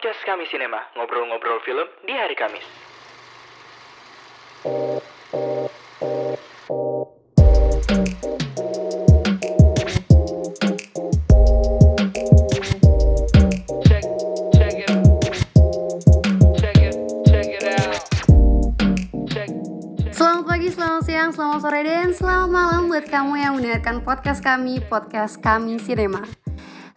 podcast kami Sinema, ngobrol-ngobrol film di hari Kamis. check check it check it check it out check check Selamat pagi, selamat siang, selamat sore, dan selamat malam buat kamu yang mendengarkan podcast kami, podcast kami Sinema.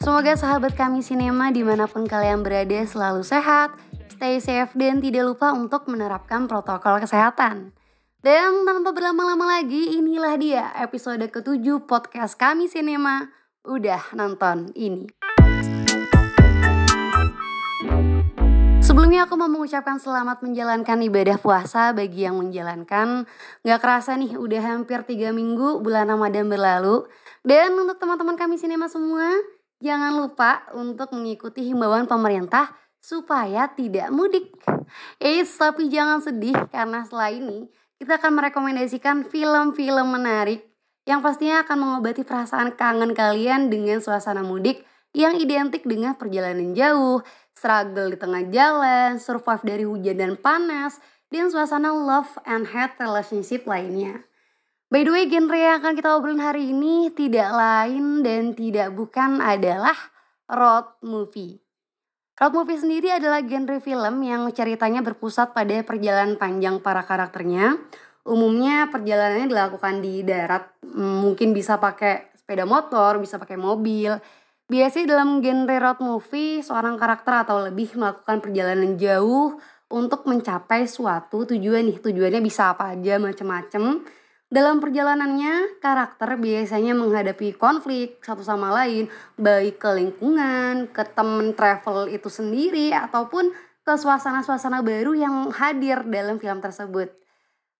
Semoga sahabat kami Sinema di mana pun kalian berada selalu sehat, stay safe, dan tidak lupa untuk menerapkan protokol kesehatan. Dan tanpa berlama-lama lagi, inilah dia episode ketujuh podcast kami Sinema. Udah nonton ini. Sebelumnya aku mau mengucapkan selamat menjalankan ibadah puasa bagi yang menjalankan. Gak kerasa nih udah hampir 3 minggu bulan Ramadan berlalu. Dan untuk teman-teman kami sinema semua, jangan lupa untuk mengikuti himbauan pemerintah supaya tidak mudik. Eits, tapi jangan sedih karena setelah ini kita akan merekomendasikan film-film menarik yang pastinya akan mengobati perasaan kangen kalian dengan suasana mudik yang identik dengan perjalanan jauh, struggle di tengah jalan, survive dari hujan dan panas, dan suasana love and hate relationship lainnya. By the way, genre yang akan kita obrolin hari ini tidak lain dan tidak bukan adalah road movie. Road movie sendiri adalah genre film yang ceritanya berpusat pada perjalanan panjang para karakternya. Umumnya perjalanannya dilakukan di darat, Hmm, mungkin bisa pakai sepeda motor, bisa pakai mobil. Biasanya dalam genre road movie, seorang karakter atau lebih melakukan perjalanan jauh untuk mencapai suatu tujuan nih. Tujuannya bisa apa aja, macam-macam. Dalam perjalanannya, karakter biasanya menghadapi konflik satu sama lain, baik ke lingkungan, ke temen travel itu sendiri, ataupun ke suasana-suasana baru yang hadir dalam film tersebut.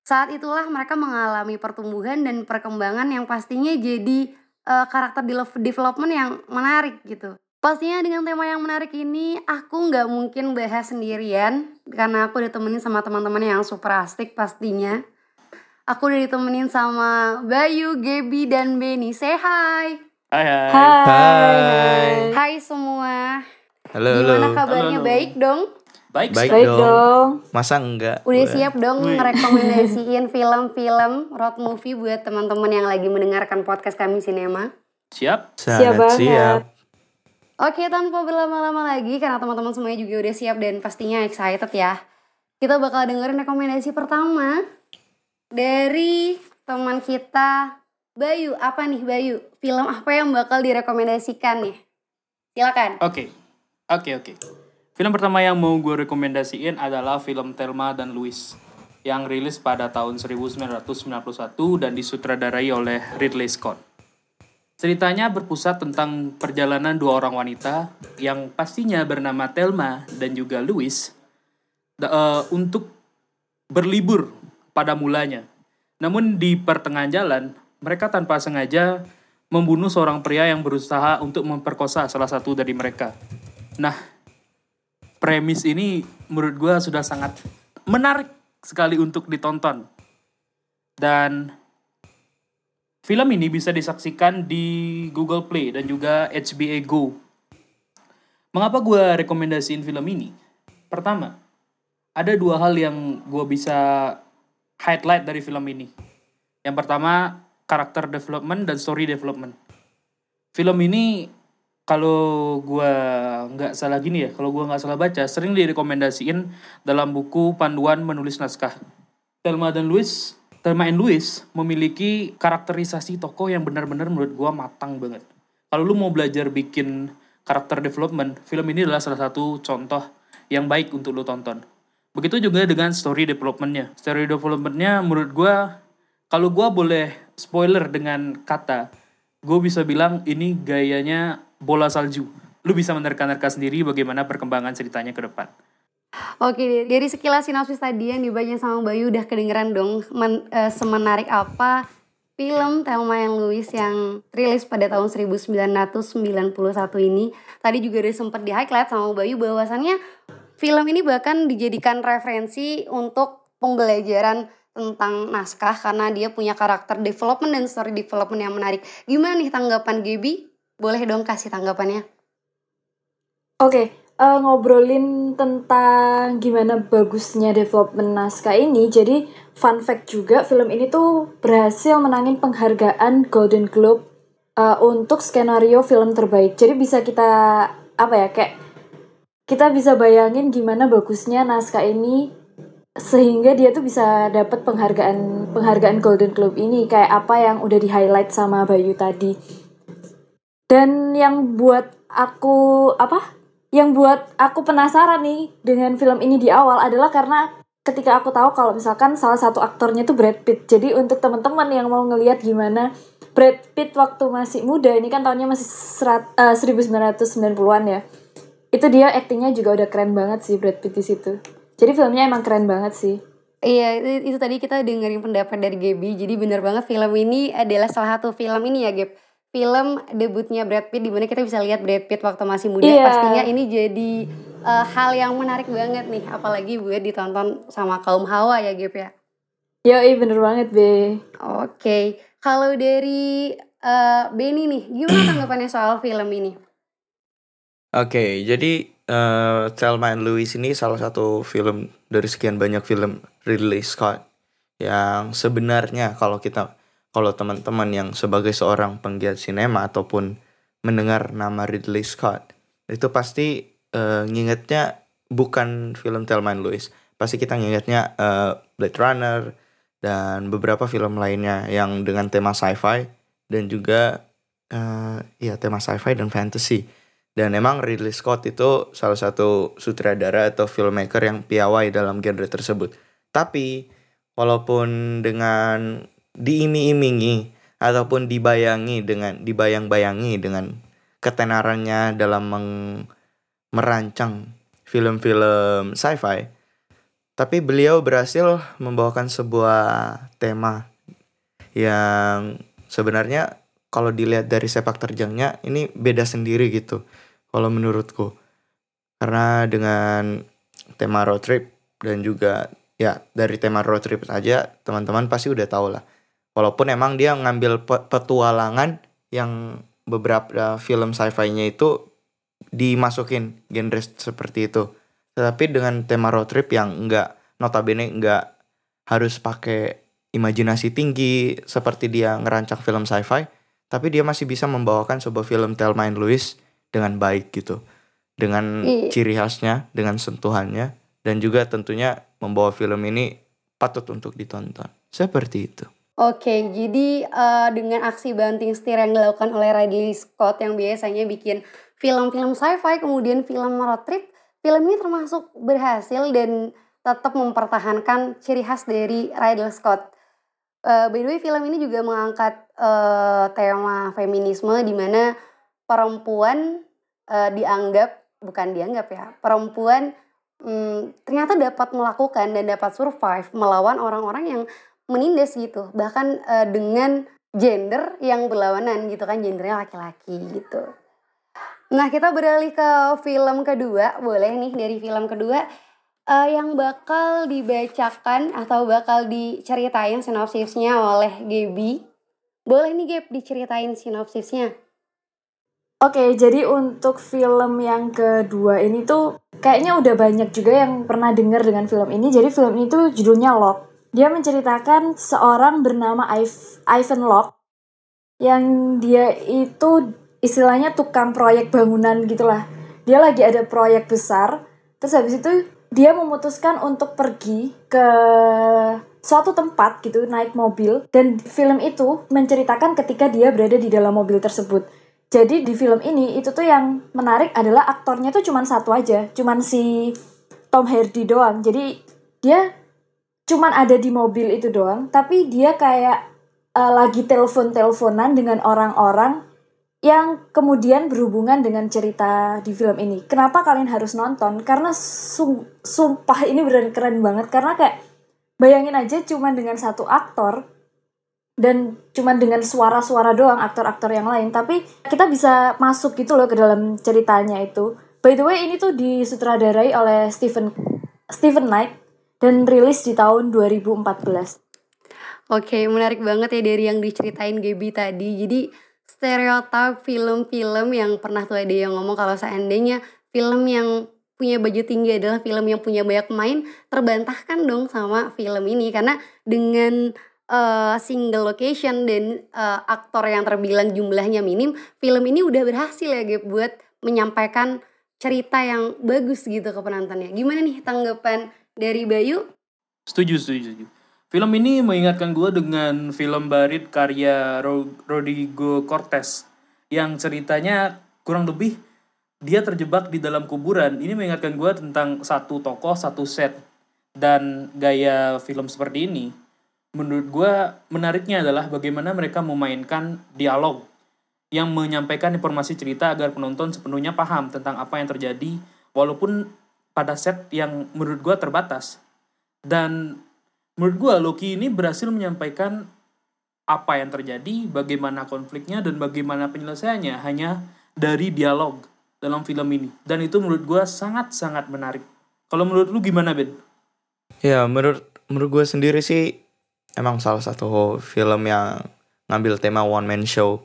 Saat itulah mereka mengalami pertumbuhan dan perkembangan yang pastinya jadi eh, karakter de- development yang menarik gitu. Pastinya dengan tema yang menarik ini aku nggak mungkin bahas sendirian karena aku ditemenin sama teman-teman yang super asik pastinya. Aku udah ditemenin sama Bayu, Gebi, dan Benny. Say hi. Hai hai. Hai. Hai semua. Halo, Gimana halo. kabarnya? Halo, halo. Baik dong? baik Baik, dong. dong. Masa enggak? Udah Wah. siap dong Wih. ngerekomendasiin film-film road movie buat teman-teman yang lagi mendengarkan podcast kami Sinema. siap Sangat Siap banget. siap. Oke, tanpa berlama-lama lagi karena teman-teman semuanya juga udah siap dan pastinya excited ya. Kita bakal dengerin rekomendasi pertama dari teman kita Bayu. Apa nih Bayu? Film apa yang bakal direkomendasikan nih? Silakan. oke oke oke film pertama yang mau gue rekomendasiin adalah film Thelma dan Louise yang rilis pada tahun 1991 dan disutradarai oleh Ridley Scott. Ceritanya berpusat tentang perjalanan dua orang wanita yang pastinya bernama Thelma dan juga Louise da- eh, untuk berlibur pada mulanya. Namun di pertengahan jalan, mereka tanpa sengaja membunuh seorang pria yang berusaha untuk memperkosa salah satu dari mereka. Nah, premis ini menurut gue sudah sangat menarik sekali untuk ditonton. Dan film ini bisa disaksikan di Google Play dan juga HBO Go. Mengapa gue rekomendasiin film ini? Pertama, ada dua hal yang gue bisa highlight dari film ini. Yang pertama, karakter development dan story development. Film ini kalau gue nggak salah gini ya, kalau gue nggak salah baca, sering direkomendasiin dalam buku panduan menulis naskah. Thelma dan Louise, Thelma and Louise memiliki karakterisasi tokoh yang benar-benar menurut gue matang banget. Kalau lu mau belajar bikin karakter development, film ini adalah salah satu contoh yang baik untuk lu tonton. Begitu juga dengan story developmentnya. Story developmentnya menurut gue, kalau gue boleh spoiler dengan kata, gue bisa bilang ini gayanya bola salju. Lu bisa menerka-nerka sendiri bagaimana perkembangan ceritanya ke depan. Oke, dari sekilas sinopsis tadi yang dibacain sama Bayu udah kedengeran dong men- eh, semenarik apa film Thelma and Louise yang rilis pada tahun 1991 ini. Tadi juga udah sempat di highlight sama Bayu bahwasannya film ini bahkan dijadikan referensi untuk pembelajaran tentang naskah karena dia punya karakter development dan story development yang menarik. Gimana nih tanggapan Gaby? Boleh dong kasih tanggapannya? Oke, eh, ngobrolin tentang gimana bagusnya development naskah ini. Jadi fun fact juga film ini tuh berhasil menangin penghargaan Golden Globe eh, untuk skenario film terbaik. Jadi bisa kita apa ya kayak kita bisa bayangin gimana bagusnya naskah ini sehingga dia tuh bisa dapat penghargaan penghargaan Golden Globe ini kayak apa yang udah di highlight sama Bayu tadi. Dan yang buat aku apa? Yang buat aku penasaran nih dengan film ini di awal adalah karena ketika aku tahu kalau misalkan salah satu aktornya tuh Brad Pitt. Jadi untuk teman-teman yang mau ngelihat gimana Brad Pitt waktu masih muda ini kan tahunnya masih serat, eh, 1990-an ya itu dia aktingnya juga udah keren banget sih Brad Pitt di situ jadi filmnya emang keren banget sih. Iya, itu, itu tadi kita dengerin pendapat dari Gaby. Jadi bener banget film ini adalah salah satu film ini ya, Gab. Film debutnya Brad Pitt di mana kita bisa lihat Brad Pitt waktu masih muda. Iya. Pastinya ini jadi eh, hal yang menarik banget nih, apalagi buat ditonton sama kaum hawa ya, Gap ya. Yoi bener banget be. Oke, kalau dari eh Benny nih, gimana tanggapannya soal film ini? Oke, jadi eh Thelma and Louise ini salah satu film dari sekian banyak film Ridley Scott yang sebenarnya kalau kita kalau teman-teman yang sebagai seorang penggiat sinema ataupun mendengar nama Ridley Scott itu pasti eh, ngingetnya bukan film Thelma and Louise, pasti kita ngingetnya eh, Blade Runner dan beberapa film lainnya yang dengan tema sci-fi dan juga eh ya tema sci-fi dan fantasy. Dan emang Ridley Scott itu salah satu sutradara atau filmmaker yang piawai dalam genre tersebut. Tapi walaupun dengan diiming-imingi ataupun dibayangi dengan dibayang-bayangi dengan ketenarannya dalam meng- merancang film-film sci-fi, tapi beliau berhasil membawakan sebuah tema yang sebenarnya kalau dilihat dari sepak terjangnya ini beda sendiri gitu kalau menurutku. Karena dengan tema road trip dan juga ya dari tema road trip aja teman-teman pasti udah tahu lah. Walaupun emang dia ngambil pe- petualangan yang beberapa film sci-fi-nya itu dimasukin genre seperti itu. Tetapi dengan tema road trip yang enggak notabene enggak harus pakai imajinasi tinggi seperti dia ngerancang film sci-fi tapi dia masih bisa membawakan sebuah film Thelma and Louise dengan baik gitu dengan Iya. ciri khasnya dengan sentuhannya dan juga tentunya membawa film ini patut untuk ditonton seperti itu Oke, jadi eh, dengan aksi banting setir yang dilakukan oleh Ridley Scott yang biasanya bikin film-film sci-fi, kemudian film road trip, film ini termasuk berhasil dan tetap mempertahankan ciri khas dari Ridley Scott. Eh, by the way, film ini juga mengangkat eh, tema feminisme di mana perempuan eh, dianggap, bukan dianggap ya, perempuan hmm, ternyata dapat melakukan dan dapat survive melawan orang-orang yang menindas gitu. Bahkan eh, dengan gender yang berlawanan gitu kan gendernya laki-laki gitu. Nah kita beralih ke film kedua. Boleh nih dari film kedua eh, yang bakal dibacakan atau bakal diceritain sinopsisnya oleh Gaby. Boleh nih Gab diceritain sinopsisnya Oke, jadi untuk film yang kedua ini tuh kayaknya udah banyak juga yang pernah dengar dengan film ini. Jadi film ini tuh judulnya Lock. Dia menceritakan seorang bernama Iv- Ivan Locke yang dia itu istilahnya tukang proyek bangunan gitulah. Dia lagi ada proyek besar, terus habis itu dia memutuskan untuk pergi ke suatu tempat gitu naik mobil dan film itu menceritakan ketika dia berada di dalam mobil tersebut. Jadi di film ini itu tuh yang menarik adalah aktornya tuh cuman satu aja, cuman si Tom Hardy doang. Jadi dia cuman ada di mobil itu doang, tapi dia kayak eh, lagi telepon-teleponan dengan orang-orang yang kemudian berhubungan dengan cerita di film ini. Kenapa kalian harus nonton? Karena sum- sumpah ini beneran keren banget karena kayak bayangin aja cuman dengan satu aktor dan cuman dengan suara-suara doang aktor-aktor yang lain. Tapi kita bisa masuk gitu loh ke dalam ceritanya itu. By the way ini tuh disutradarai oleh Stephen Stephen Knight dan rilis di tahun 2014 Oke, menarik banget ya dari yang diceritain Gaby tadi. Jadi stereotip film-film yang pernah tuh ada yang ngomong kalau seandainya film yang punya budget tinggi adalah film yang punya banyak pemain terbantahkan dong sama film ini. Karena dengan uh, single location dan uh, aktor yang terbilang jumlahnya minim film ini udah berhasil ya Gap buat menyampaikan cerita yang bagus gitu ke penontonnya gimana nih tanggapan dari Bayu Setuju, setuju, setuju. Film ini mengingatkan gue dengan film Barit karya Ro- Rodrigo Cortez yang ceritanya kurang lebih dia terjebak di dalam kuburan. Ini mengingatkan gue tentang satu tokoh, satu set. Dan gaya film seperti ini, menurut gue menariknya adalah bagaimana mereka memainkan dialog yang menyampaikan informasi cerita agar penonton sepenuhnya paham tentang apa yang terjadi walaupun pada set yang menurut gue terbatas. Dan menurut gue Loki ini berhasil menyampaikan apa yang terjadi, bagaimana konfliknya, dan bagaimana penyelesaiannya hanya dari dialog dalam film ini. Dan itu menurut gue sangat-sangat menarik. Kalau menurut lu gimana Ben? Ya menurut menurut gue sendiri sih emang salah satu film yang ngambil tema one man show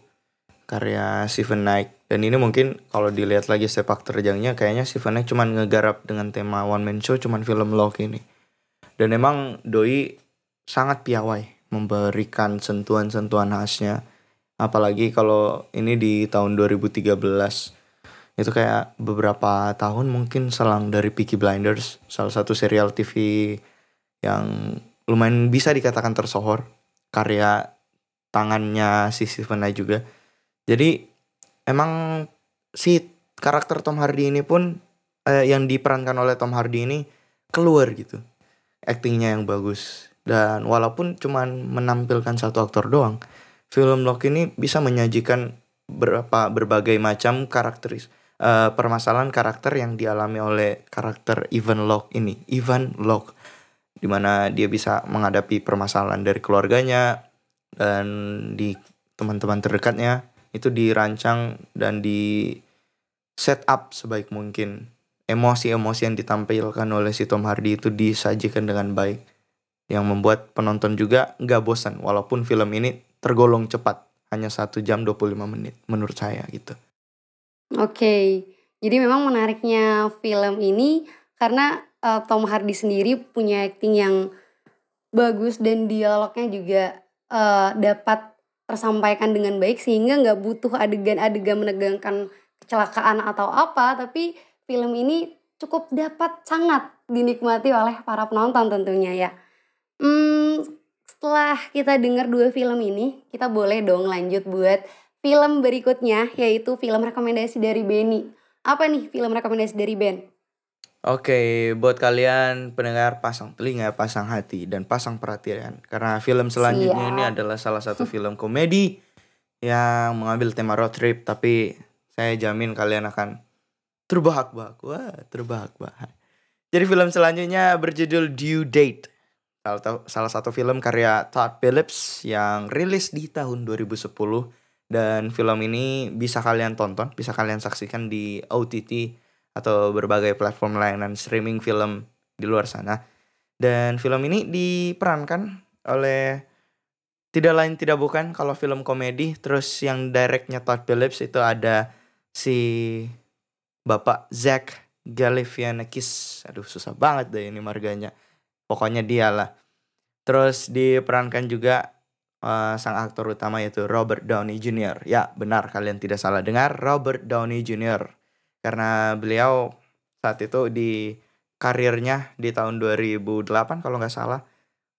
karya Stephen Knight. Dan ini mungkin kalau dilihat lagi sepak terjangnya kayaknya Stephen Knight cuman ngegarap dengan tema one man show cuman film Loki ini. Dan emang Doi sangat piawai memberikan sentuhan-sentuhan khasnya. Apalagi kalau ini di tahun 2013 itu kayak beberapa tahun mungkin selang dari Peaky Blinders salah satu serial TV yang lumayan bisa dikatakan tersohor. Karya tangannya si Stephen Knight juga. Jadi emang si karakter Tom Hardy ini pun eh, yang diperankan oleh Tom Hardy ini keluar gitu. Aktingnya yang bagus. Dan walaupun cuman menampilkan satu aktor doang film Loki ini bisa menyajikan berapa berbagai macam karakteris eh, permasalahan karakter yang dialami oleh karakter Ivan Locke ini. Ivan Locke di mana dia bisa menghadapi permasalahan dari keluarganya dan di teman-teman terdekatnya itu dirancang dan di set up sebaik mungkin emosi-emosi yang ditampilkan oleh si Tom Hardy itu disajikan dengan baik yang membuat penonton juga nggak bosan walaupun film ini tergolong cepat hanya satu jam 25 menit menurut saya gitu. Oke, jadi memang menariknya film ini karena uh, Tom Hardy sendiri punya acting yang bagus dan dialognya juga uh, dapat tersampaikan dengan baik sehingga nggak butuh adegan-adegan menegangkan kecelakaan atau apa, tapi film ini cukup dapat sangat dinikmati oleh para penonton tentunya ya. Hmm, setelah kita dengar dua film ini, kita boleh dong lanjut buat film berikutnya yaitu film rekomendasi dari Benny. Apa nih film rekomendasi dari Ben? Oke, buat kalian pendengar pasang telinga, pasang hati, dan pasang perhatian. Karena film selanjutnya Siap. ini adalah salah satu film komedi yang mengambil tema road trip. Tapi saya jamin kalian akan terbahak-bahak. Wah, terbahak-bahak. Jadi film selanjutnya berjudul Due Date. Salah, satu film karya Todd Phillips yang rilis di tahun 2010. Dan film ini bisa kalian tonton, bisa kalian saksikan di OTT atau berbagai platform layanan streaming film di luar sana. Dan film ini diperankan oleh tidak lain tidak bukan kalau film komedi terus yang directnya Todd Phillips itu ada si Bapak Zach Galifianakis. Aduh susah banget deh ini marganya. Pokoknya dia lah. Terus diperankan juga eh, sang aktor utama yaitu Robert Downey Jr. Ya benar kalian tidak salah dengar Robert Downey Jr karena beliau saat itu di karirnya di tahun 2008 kalau nggak salah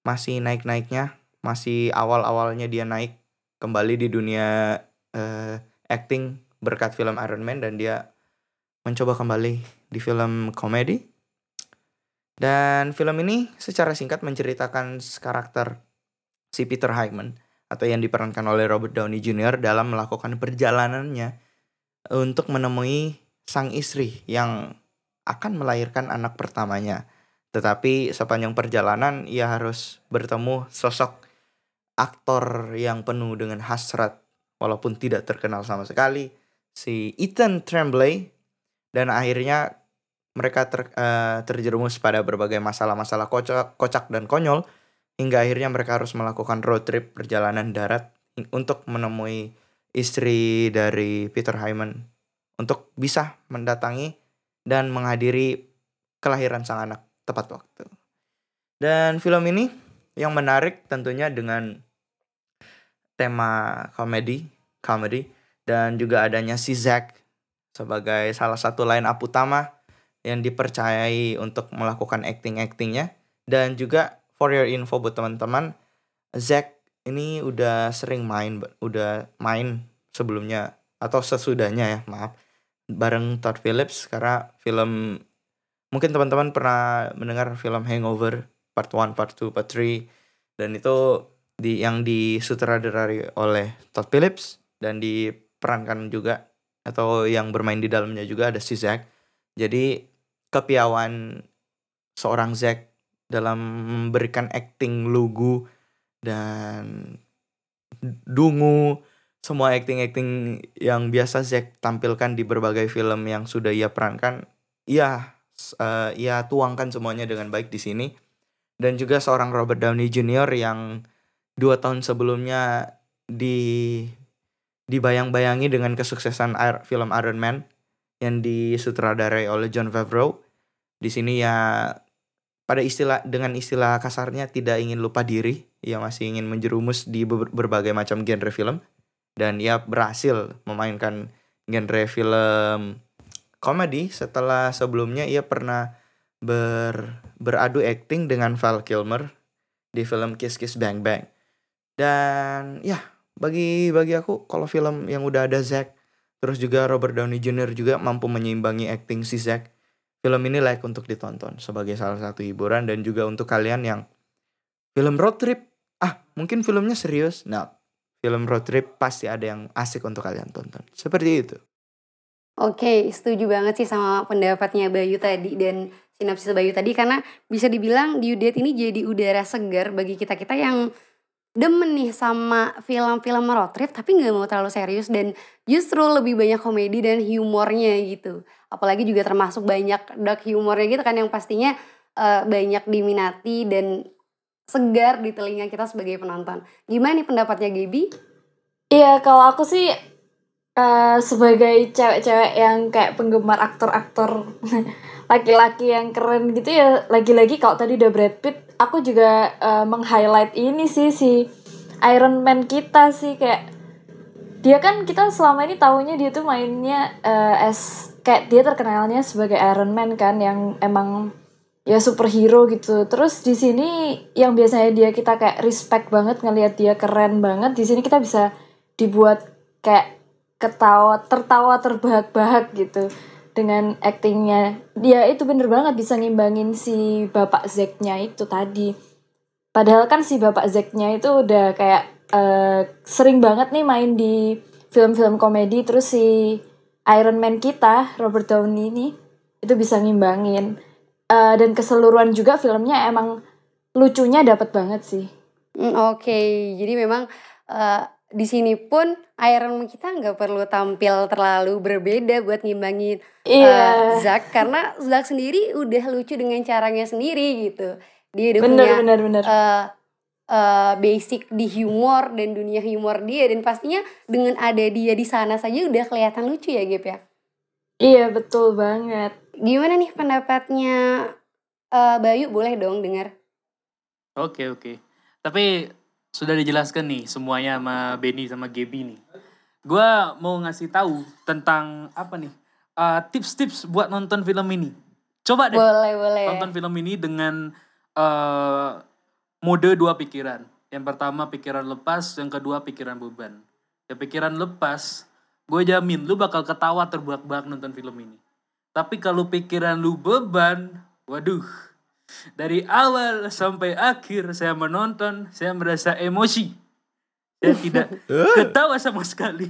masih naik-naiknya masih awal-awalnya dia naik kembali di dunia eh, acting berkat film Iron Man dan dia mencoba kembali di film komedi dan film ini secara singkat menceritakan karakter si Peter Hyman atau yang diperankan oleh Robert Downey Jr. dalam melakukan perjalanannya untuk menemui sang istri yang akan melahirkan anak pertamanya. Tetapi sepanjang perjalanan ia harus bertemu sosok aktor yang penuh dengan hasrat walaupun tidak terkenal sama sekali si Ethan Tremblay dan akhirnya mereka ter- eh, terjerumus pada berbagai masalah-masalah kocak, kocak dan konyol hingga akhirnya mereka harus melakukan road trip perjalanan darat untuk menemui istri dari Peter Hyman untuk bisa mendatangi dan menghadiri kelahiran sang anak tepat waktu. Dan film ini yang menarik tentunya dengan tema komedi, comedy dan juga adanya si Zack sebagai salah satu line up utama yang dipercayai untuk melakukan acting-actingnya dan juga for your info buat teman-teman Zack ini udah sering main udah main sebelumnya atau sesudahnya ya maaf bareng Todd Phillips karena film mungkin teman-teman pernah mendengar film Hangover part 1, part 2, part 3 dan itu di yang disutradarai oleh Todd Phillips dan diperankan juga atau yang bermain di dalamnya juga ada si Zack. Jadi kepiawan seorang Zack dalam memberikan acting lugu dan dungu semua acting-acting yang biasa Zack tampilkan di berbagai film yang sudah ia perankan, ia uh, ia tuangkan semuanya dengan baik di sini. Dan juga seorang Robert Downey Jr. yang dua tahun sebelumnya di dibayang-bayangi dengan kesuksesan film Iron Man yang disutradarai oleh John Favreau. Di sini ya pada istilah dengan istilah kasarnya tidak ingin lupa diri, ia masih ingin menjerumus di berbagai macam genre film dan ia berhasil memainkan genre film komedi setelah sebelumnya ia pernah ber beradu acting dengan Val Kilmer di film Kiss Kiss Bang Bang. Dan ya, bagi bagi aku kalau film yang udah ada Zack terus juga Robert Downey Jr. juga mampu menyeimbangi acting si Zack. Film ini layak untuk ditonton sebagai salah satu hiburan dan juga untuk kalian yang film road trip. Ah, mungkin filmnya serius. Nah, film road trip pasti ada yang asik untuk kalian tonton. Seperti itu. Oke, setuju banget sih sama pendapatnya Bayu tadi dan sinopsis Bayu tadi karena bisa dibilang Due Date ini jadi udara segar bagi kita-kita yang demen nih sama film-film road trip tapi nggak mau terlalu serius dan justru lebih banyak komedi dan humornya gitu. Apalagi juga termasuk banyak dark humornya gitu kan yang pastinya uh, banyak diminati dan segar di telinga kita sebagai penonton. Gimana nih pendapatnya Gaby? Iya, kalau aku sih uh, sebagai cewek-cewek yang kayak penggemar aktor-aktor laki-laki yang keren gitu ya lagi-lagi kalau tadi udah Brad Pitt aku juga uh, meng-highlight ini sih si Iron Man kita sih kayak dia kan kita selama ini tahunya dia tuh mainnya uh, as kayak dia terkenalnya sebagai Iron Man kan yang emang ya superhero gitu. Terus di sini yang biasanya dia kita kayak respect banget ngelihat dia keren banget di sini kita bisa dibuat kayak ketawa tertawa terbahak-bahak gitu dengan aktingnya dia itu bener banget bisa ngimbangin si bapak Zacknya itu tadi. Padahal kan si bapak Zacknya itu udah kayak uh, sering banget nih main di film-film komedi. Terus si Iron Man kita Robert Downey ini itu bisa ngimbangin uh, dan keseluruhan juga filmnya emang lucunya dapat banget sih. Mm, Oke, okay. jadi memang uh, di sini pun Iron Man kita nggak perlu tampil terlalu berbeda buat ngimbangin yeah. uh, Zack karena Zack sendiri udah lucu dengan caranya sendiri gitu dia udah bener, punya bener, bener. Uh, uh, basic di humor dan dunia humor dia dan pastinya dengan ada dia di sana saja udah kelihatan lucu ya Gap ya iya betul banget gimana nih pendapatnya uh, Bayu boleh dong dengar oke okay, oke okay. tapi sudah dijelaskan nih semuanya sama Benny sama Gaby nih. Gua mau ngasih tahu tentang apa nih? tips tips-tips buat nonton film ini. Coba deh. Boleh, boleh. Tonton film ini dengan uh, mode dua pikiran. Yang pertama pikiran lepas, yang kedua pikiran beban. Ya pikiran lepas, gue jamin lu bakal ketawa terbahak-bahak nonton film ini. Tapi kalau pikiran lu beban, waduh, dari awal sampai akhir saya menonton, saya merasa emosi. Saya tidak ketawa sama sekali.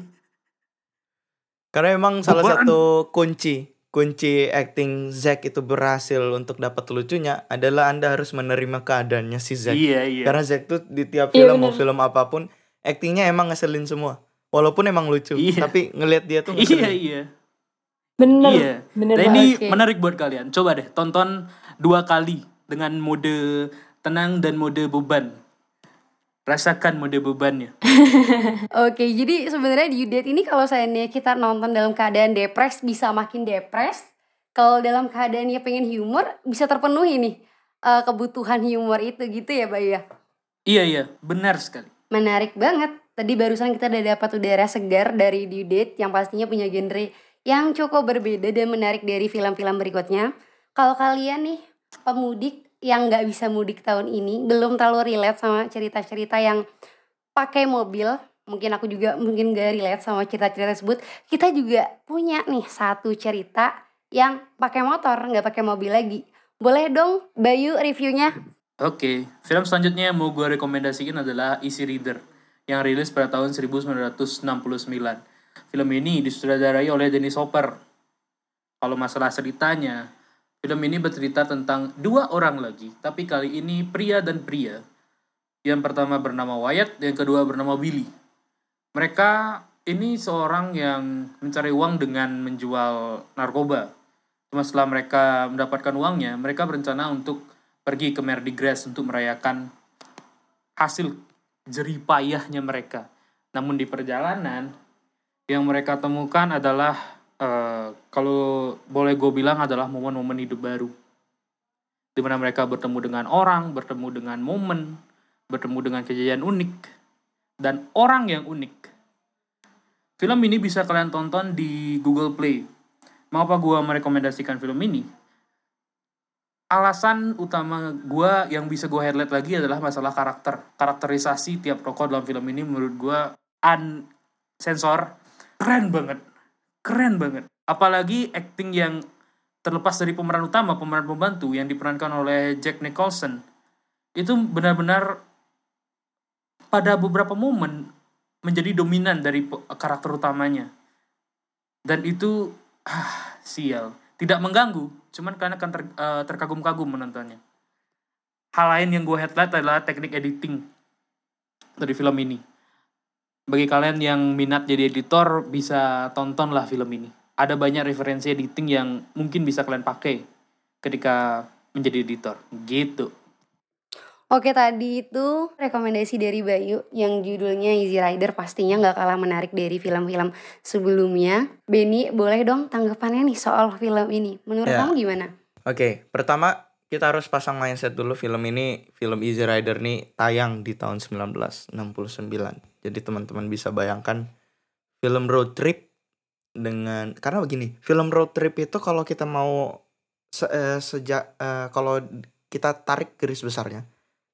Karena emang salah satu kunci kunci acting Zack itu berhasil untuk dapat lucunya adalah Anda harus menerima keadaannya si Zack. Iya, iya. Karena Zack tuh di tiap iya, film iya, mau film apa pun, actingnya emang ngeselin semua. Walaupun emang lucu, iya. tapi ngelihat dia tuh ngeselin. Iya, iya. Bener, iya. bener nah, ini okay. menarik buat kalian. Coba deh tonton dua kali dengan mode tenang dan mode beban. Rasakan mode bebannya. Oke, jadi sebenarnya di Date ini kalau saya nih kita nonton dalam keadaan depres bisa makin depres. kalau dalam keadaan dia pengen humor bisa terpenuhi nih eh, kebutuhan humor itu gitu ya Bayu ya. Iya iya, benar sekali. Menarik banget. Tadi barusan kita udah dapat udara segar dari due date yang pastinya punya genre yang cukup berbeda dan menarik dari film-film berikutnya. Kalau kalian nih pemudik yang nggak bisa mudik tahun ini belum terlalu relate sama cerita-cerita yang pakai mobil, mungkin aku juga mungkin gak relate sama cerita-cerita tersebut. Kita juga punya nih satu cerita yang pakai motor, nggak pakai mobil lagi. Boleh dong Bayu reviewnya? Oke, film selanjutnya yang mau gue rekomendasikan adalah Easy Reader yang rilis pada tahun 1969. Film ini disutradarai oleh Dennis Hopper. Kalau masalah ceritanya, film ini bercerita tentang dua orang lagi, tapi kali ini pria dan pria. Yang pertama bernama Wyatt, yang kedua bernama Billy. Mereka ini seorang yang mencari uang dengan menjual narkoba. Cuma setelah mereka mendapatkan uangnya, mereka berencana untuk pergi ke Mardi Gras untuk merayakan hasil jerih payahnya mereka. Namun di perjalanan, yang mereka temukan adalah, eh, kalau boleh gue bilang adalah momen-momen hidup baru. Di mana mereka bertemu dengan orang, bertemu dengan momen, bertemu dengan kejadian unik, dan orang yang unik. Film ini bisa kalian tonton di Google Play. Mengapa gue merekomendasikan film ini? Alasan utama gue yang bisa gue highlight lagi adalah masalah karakter. Karakterisasi tiap tokoh dalam film ini menurut gue un sensor keren banget. Keren banget. Apalagi acting yang terlepas dari pemeran utama, pemeran pembantu yang diperankan oleh Jack Nicholson. Itu benar-benar pada beberapa momen menjadi dominan dari karakter utamanya. Dan itu ah, sial, tidak mengganggu, cuman karena akan ter- eh, terkagum-kagum menontonnya. Hal lain yang gue highlight adalah teknik editing dari film ini. Bagi kalian yang minat jadi editor, bisa tontonlah film ini. Ada banyak referensi editing yang mungkin bisa kalian pakai ketika menjadi editor. Gitu. Oke tadi itu rekomendasi dari Bayu yang judulnya Easy Rider pastinya nggak kalah menarik dari film-film sebelumnya. Benny boleh dong tanggapannya nih soal film ini. Menurut Ya. kamu gimana? Oke, pertama kita harus pasang mindset dulu film ini, film Easy Rider nih tayang di tahun 1969. Jadi teman-teman bisa bayangkan film road trip dengan karena begini, film road trip itu kalau kita mau se- eh, sejak eh, kalau kita tarik garis besarnya,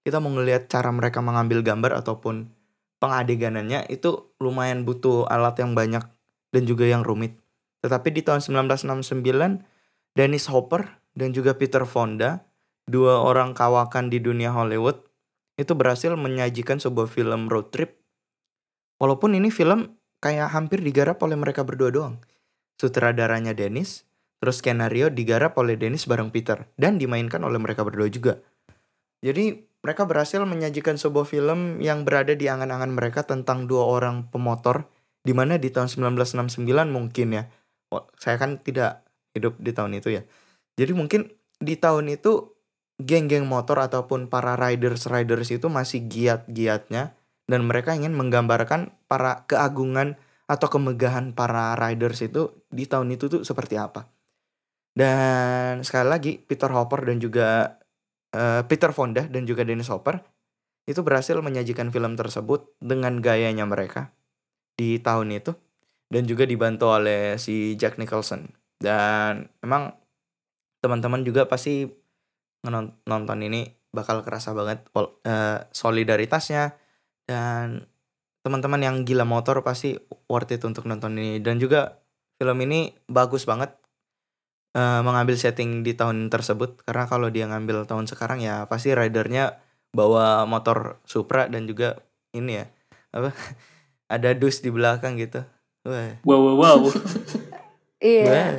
kita mau ngelihat cara mereka mengambil gambar ataupun pengadeganannya itu lumayan butuh alat yang banyak dan juga yang rumit. Tetapi di tahun 1969 Dennis Hopper dan juga Peter Fonda, dua orang kawakan di dunia Hollywood, itu berhasil menyajikan sebuah film road trip. Walaupun ini film kayak hampir digarap oleh mereka berdua doang. Sutradaranya Dennis, terus skenario digarap oleh Dennis bareng Peter dan dimainkan oleh mereka berdua juga. Jadi mereka berhasil menyajikan sebuah film yang berada di angan-angan mereka tentang dua orang pemotor di mana di tahun 1969 mungkin ya. Oh, saya kan tidak hidup di tahun itu ya. Jadi mungkin di tahun itu geng-geng motor ataupun para riders-riders itu masih giat-giatnya dan mereka ingin menggambarkan para keagungan atau kemegahan para riders itu di tahun itu tuh seperti apa. Dan sekali lagi Peter Hopper dan juga eh, Peter Fonda dan juga Dennis Hopper itu berhasil menyajikan film tersebut dengan gayanya mereka di tahun itu dan juga dibantu oleh si Jack Nicholson dan emang teman-teman juga pasti nonton ini bakal kerasa banget eh, solidaritasnya dan teman-teman yang gila motor pasti worth it untuk nonton ini dan juga film ini bagus banget eh, mengambil setting di tahun tersebut karena kalau dia ngambil tahun sekarang ya pasti ridernya bawa motor Supra dan juga ini ya apa ada dus di belakang gitu Wah. Wow, wow, wow. Iya. Wah.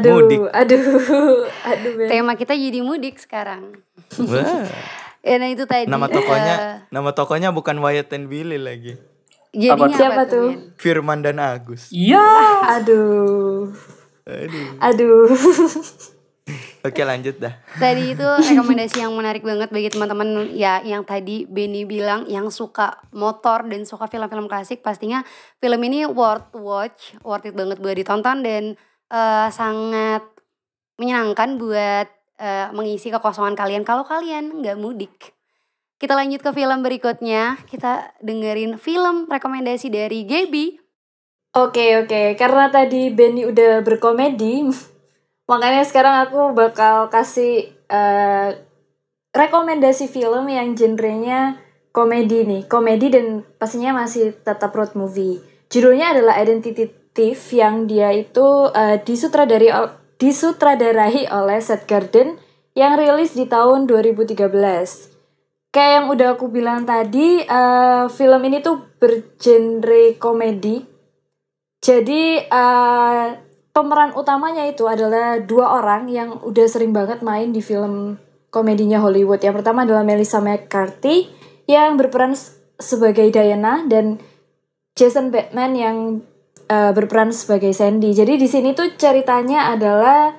Aduh, Mudik. aduh, aduh. Tema kita jadi mudik sekarang. Wah. Ya, nah itu tadi. Nama tokonya nama tokonya bukan Wyatt and Billy lagi. jadinya Apa apa, Siapa tuh? Firman dan Agus. Iya. Aduh, Aduh. aduh. Oke lanjut dah. Tadi itu rekomendasi yang menarik banget bagi teman-teman ya yang tadi Benny bilang yang suka motor dan suka film-film klasik pastinya film ini worth watch, worth it banget buat ditonton dan eh, sangat menyenangkan buat uh, mengisi kekosongan kalian kalau kalian nggak mudik. Kita lanjut ke film berikutnya. Kita dengerin film rekomendasi dari Gaby. Oke oke, karena tadi Benny udah berkomedi, makanya sekarang aku bakal kasih uh, rekomendasi film yang genrenya komedi nih, komedi dan pastinya masih tetap road movie. Judulnya adalah Identity Thief yang dia itu uh, disutradari disutradarai oleh Seth Garden yang rilis di tahun 2013 kayak yang udah aku bilang tadi, uh, film ini tuh bergenre komedi. Jadi uh, pemeran utamanya itu adalah dua orang yang udah sering banget main di film komedinya Hollywood. Yang pertama adalah Melissa McCarthy yang berperan sebagai Diana dan Jason Bateman yang uh, berperan sebagai Sandy. Jadi di sini tuh ceritanya adalah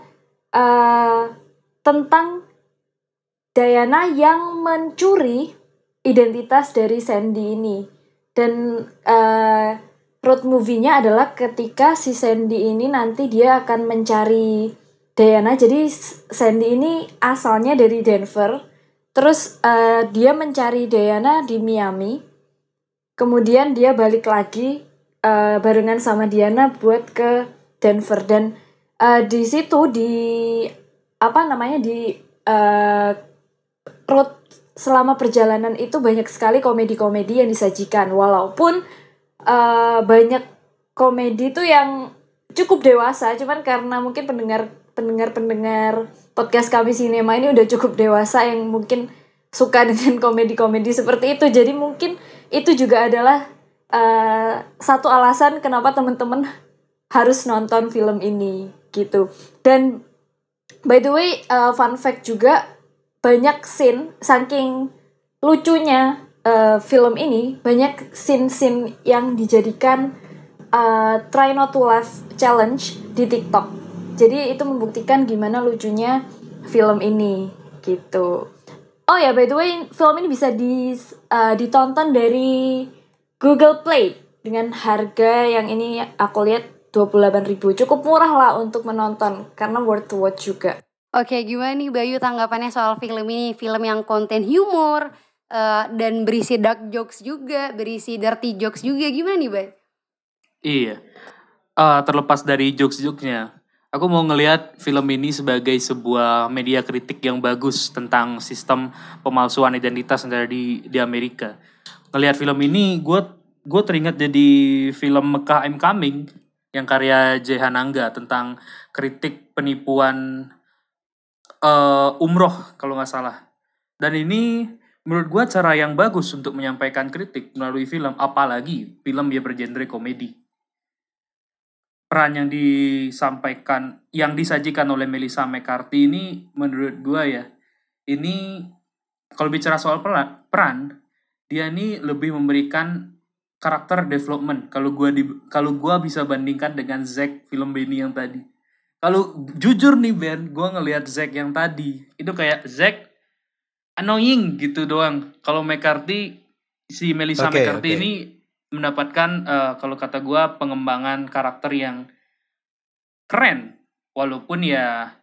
uh, tentang Diana yang mencuri identitas dari Sandy ini. Dan uh, road movie-nya adalah ketika si Sandy ini nanti dia akan mencari Diana. Jadi Sandy ini asalnya dari Denver. Terus uh, dia mencari Diana di Miami. Kemudian dia balik lagi uh, barengan sama Diana buat ke Denver. Dan uh, di situ di apa namanya di uh, road selama perjalanan itu banyak sekali komedi-komedi yang disajikan. Walaupun uh, banyak komedi itu yang cukup dewasa. Cuman karena mungkin pendengar pendengar pendengar podcast kami sinema ini udah cukup dewasa yang mungkin suka dengan komedi-komedi seperti itu. Jadi mungkin itu juga adalah uh, satu alasan kenapa teman-teman harus nonton film ini gitu dan by the way uh, fun fact juga banyak scene saking lucunya uh, film ini banyak scene-scene yang dijadikan uh, try not to laugh challenge di TikTok. Jadi itu membuktikan gimana lucunya film ini gitu. Oh ya by the way film ini bisa di uh, ditonton dari Google Play dengan harga yang ini aku lihat 28.000 cukup murah lah untuk menonton karena worth to watch juga. Oke, gimana nih Bayu tanggapannya soal film ini? Film yang konten humor uh, dan berisi dark jokes juga, berisi dirty jokes juga. Gimana nih, Bay? Iya. Uh, terlepas dari jokes-jokesnya, aku mau ngelihat film ini sebagai sebuah media kritik yang bagus tentang sistem pemalsuan identitas yang ada di di Amerika. Ngelihat film ini, gue gue teringat jadi film Mekah I'm Coming yang karya Jehanangga tentang kritik penipuan uh, umroh kalau nggak salah. Dan ini menurut gue cara yang bagus untuk menyampaikan kritik melalui film, apalagi film dia bergenre komedi. Peran yang disampaikan, yang disajikan oleh Melissa McCarthy ini menurut gue ya, ini kalau bicara soal peran, peran dia ini lebih memberikan karakter development kalau gue di kalau gua bisa bandingkan dengan Zack film Benny yang tadi kalau jujur nih Ben, gue ngelihat Zack yang tadi itu kayak Zack annoying gitu doang. Kalau McCarthy si Melissa okay, McCarthy okay. ini mendapatkan uh, kalau kata gue pengembangan karakter yang keren, walaupun ya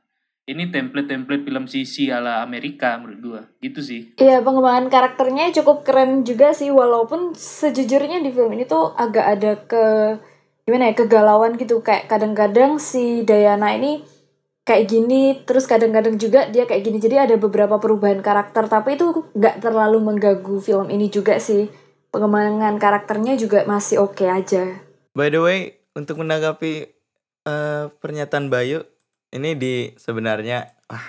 ini template-template film sisi ala Amerika menurut gue gitu sih. Iya pengembangan karakternya cukup keren juga sih walaupun sejujurnya di film ini tuh agak ada ke gimana ya kegalauan gitu. Kayak kadang-kadang si Dayana ini kayak gini terus kadang-kadang juga dia kayak gini. Jadi ada beberapa perubahan karakter tapi itu nggak terlalu mengganggu film ini juga sih. Pengembangan karakternya juga masih oke okay aja. By the way untuk menanggapi uh, pernyataan Bayu ini di sebenarnya ah,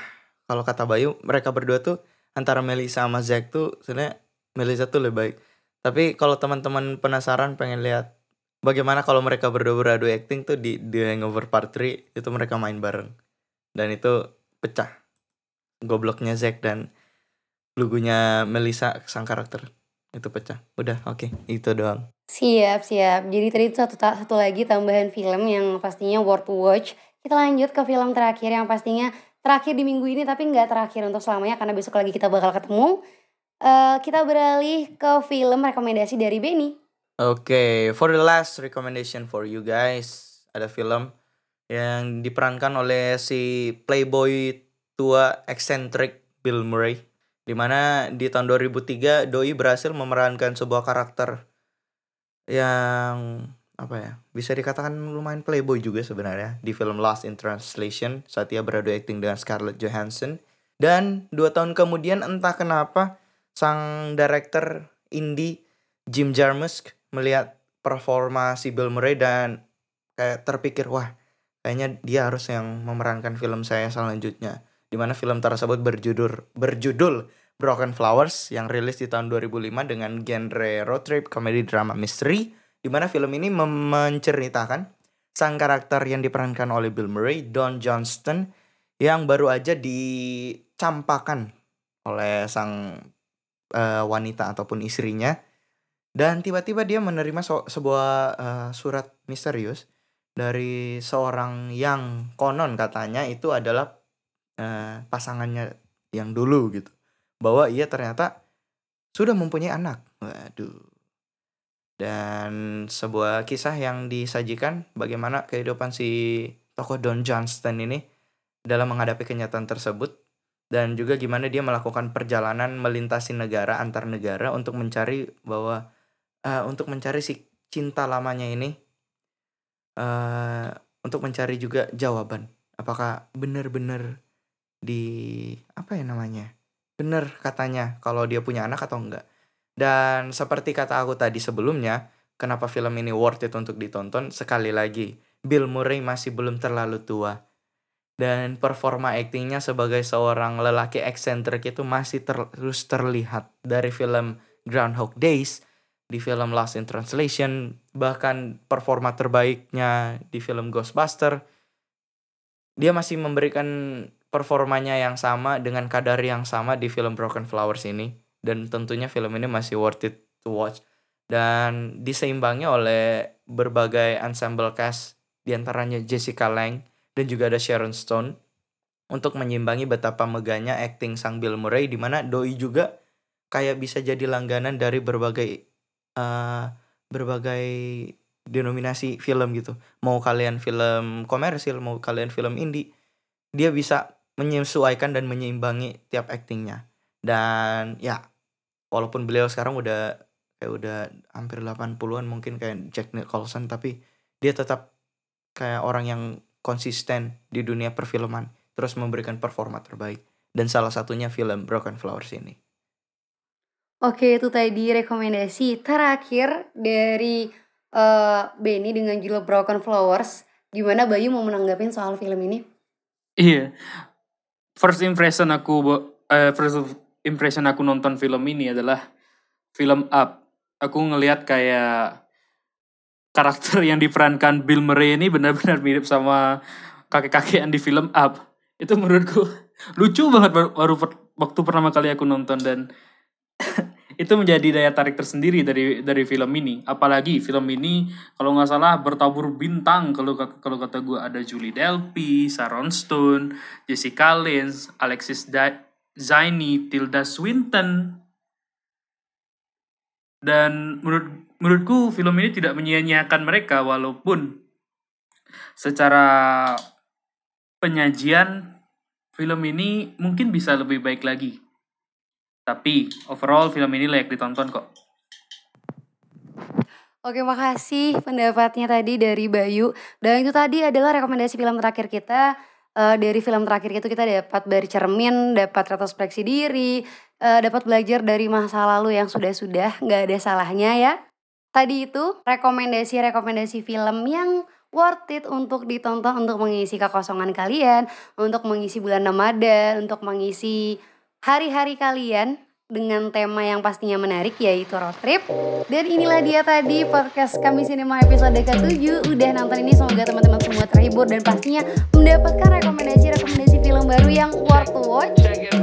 kalau kata Bayu mereka berdua tuh antara Melisa sama Zack tuh sebenarnya Melisa tuh lebih baik. Tapi kalau teman-teman penasaran pengen lihat bagaimana kalau mereka berdua beradu acting tuh di The Hangover Part 3 itu mereka main bareng. Dan itu pecah gobloknya Zack dan lugunya Melissa sang karakter. Itu pecah. Udah oke. Okay, itu doang. Siap siap. Jadi tadi itu satu satu lagi tambahan film yang pastinya worth watch kita lanjut ke film terakhir yang pastinya terakhir di minggu ini tapi nggak terakhir untuk selamanya karena besok lagi kita bakal ketemu. Uh, kita beralih ke film rekomendasi dari Benny. Oke, okay, for the last recommendation for you guys, ada film yang diperankan oleh si playboy tua eksentrik Bill Murray di mana di tahun 2003 Doi berhasil memerankan sebuah karakter yang apa ya bisa dikatakan lumayan playboy juga sebenarnya di film Lost in Translation saat ia beradu akting dengan Scarlett Johansson. Dan dua tahun kemudian entah kenapa sang director indie Jim Jarmusch melihat performa si Bill Murray dan kayak terpikir wah kayaknya dia harus yang memerankan film saya selanjutnya. Di mana film tersebut berjudul berjudul Broken Flowers yang rilis di tahun 2005 dengan genre road trip komedi drama misteri di mana film ini menceritakan sang karakter yang diperankan oleh Bill Murray Don Johnston yang baru aja dicampakan oleh sang eh, wanita ataupun istrinya. Dan tiba-tiba dia menerima so- sebuah eh, surat misterius dari seorang yang konon katanya itu adalah eh, pasangannya yang dulu gitu. Bahwa ia ternyata sudah mempunyai anak. Waduh dan sebuah kisah yang disajikan bagaimana kehidupan si tokoh Don Johnston ini dalam menghadapi kenyataan tersebut dan juga gimana dia melakukan perjalanan melintasi negara antar negara untuk mencari bahwa eh, untuk mencari si cinta lamanya ini eh untuk mencari juga jawaban. Apakah benar-benar di apa ya namanya benar katanya kalau dia punya anak atau enggak dan seperti kata aku tadi sebelumnya kenapa film ini worth it untuk ditonton? Sekali lagi Bill Murray masih belum terlalu tua. Dan performa aktingnya sebagai seorang lelaki eksentrik itu masih terus terlihat dari film Groundhog Days di film Lost in Translation bahkan performa terbaiknya di film Ghostbuster. Dia masih memberikan performanya yang sama dengan kadar yang sama di film Broken Flowers ini dan tentunya film ini masih worth it to watch. Dan diseimbangi oleh berbagai ensemble cast di antaranya Jessica Lange dan juga ada Sharon Stone untuk menyimbangi betapa megahnya acting sang Bill Murray di mana Doi juga kayak bisa jadi langganan dari berbagai eh, berbagai denominasi film gitu. Mau kalian film komersil mau kalian film indie dia bisa menyesuaikan dan menyeimbangi tiap aktingnya. Dan ya walaupun beliau sekarang udah kayak udah hampir 80-an mungkin kayak Jack Nicholson tapi dia tetap kayak orang yang konsisten di dunia perfilman terus memberikan performa terbaik dan salah satunya film Broken Flowers ini. Oke, itu tadi rekomendasi terakhir dari eh Benny dengan judul Broken Flowers. Gimana Bayu mau menanggapin soal film ini? Iya. First impression aku eh, first impression aku nonton film ini adalah film Up. Aku ngelihat kayak karakter yang diperankan Bill Murray ini benar-benar mirip sama kakek-kakekan di film Up. Itu menurutku lucu banget baru, waktu pertama kali aku nonton dan itu menjadi daya tarik tersendiri dari dari film ini. Apalagi film ini kalau nggak salah bertabur bintang kalau kalau kata gue ada Julie Delpy, Sharon Stone, Jessica Lange, Alexis da- Zaini, Tilda Swinton. Dan menurut menurutku film ini tidak menyia-nyiakan mereka walaupun secara penyajian film ini mungkin bisa lebih baik lagi. Tapi overall film ini layak ditonton kok. Oke, makasih pendapatnya tadi dari Bayu. Dan itu tadi adalah rekomendasi film terakhir kita. Eh, dari film terakhir itu kita dapat bercermin, dapat retrospeksi diri, eh, dapat belajar dari masa lalu yang sudah-sudah, nggak ada salahnya ya. Tadi itu rekomendasi-rekomendasi film yang worth it untuk ditonton untuk mengisi kekosongan kalian, untuk mengisi bulan Ramadan, untuk mengisi hari-hari kalian dengan tema yang pastinya menarik yaitu road trip. Dan inilah dia tadi podcast kami Cinema episode ke-7 Udah nonton ini semoga teman-teman semua terhibur Dan pastinya mendapatkan rekomendasi-rekomendasi film baru yang worth to watch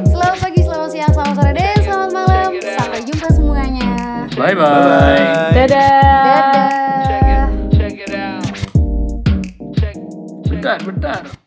Selamat pagi, selamat siang, selamat sore, dan selamat malam Sampai jumpa semuanya Bye bye. Dadah. Dadah Bentar, bentar.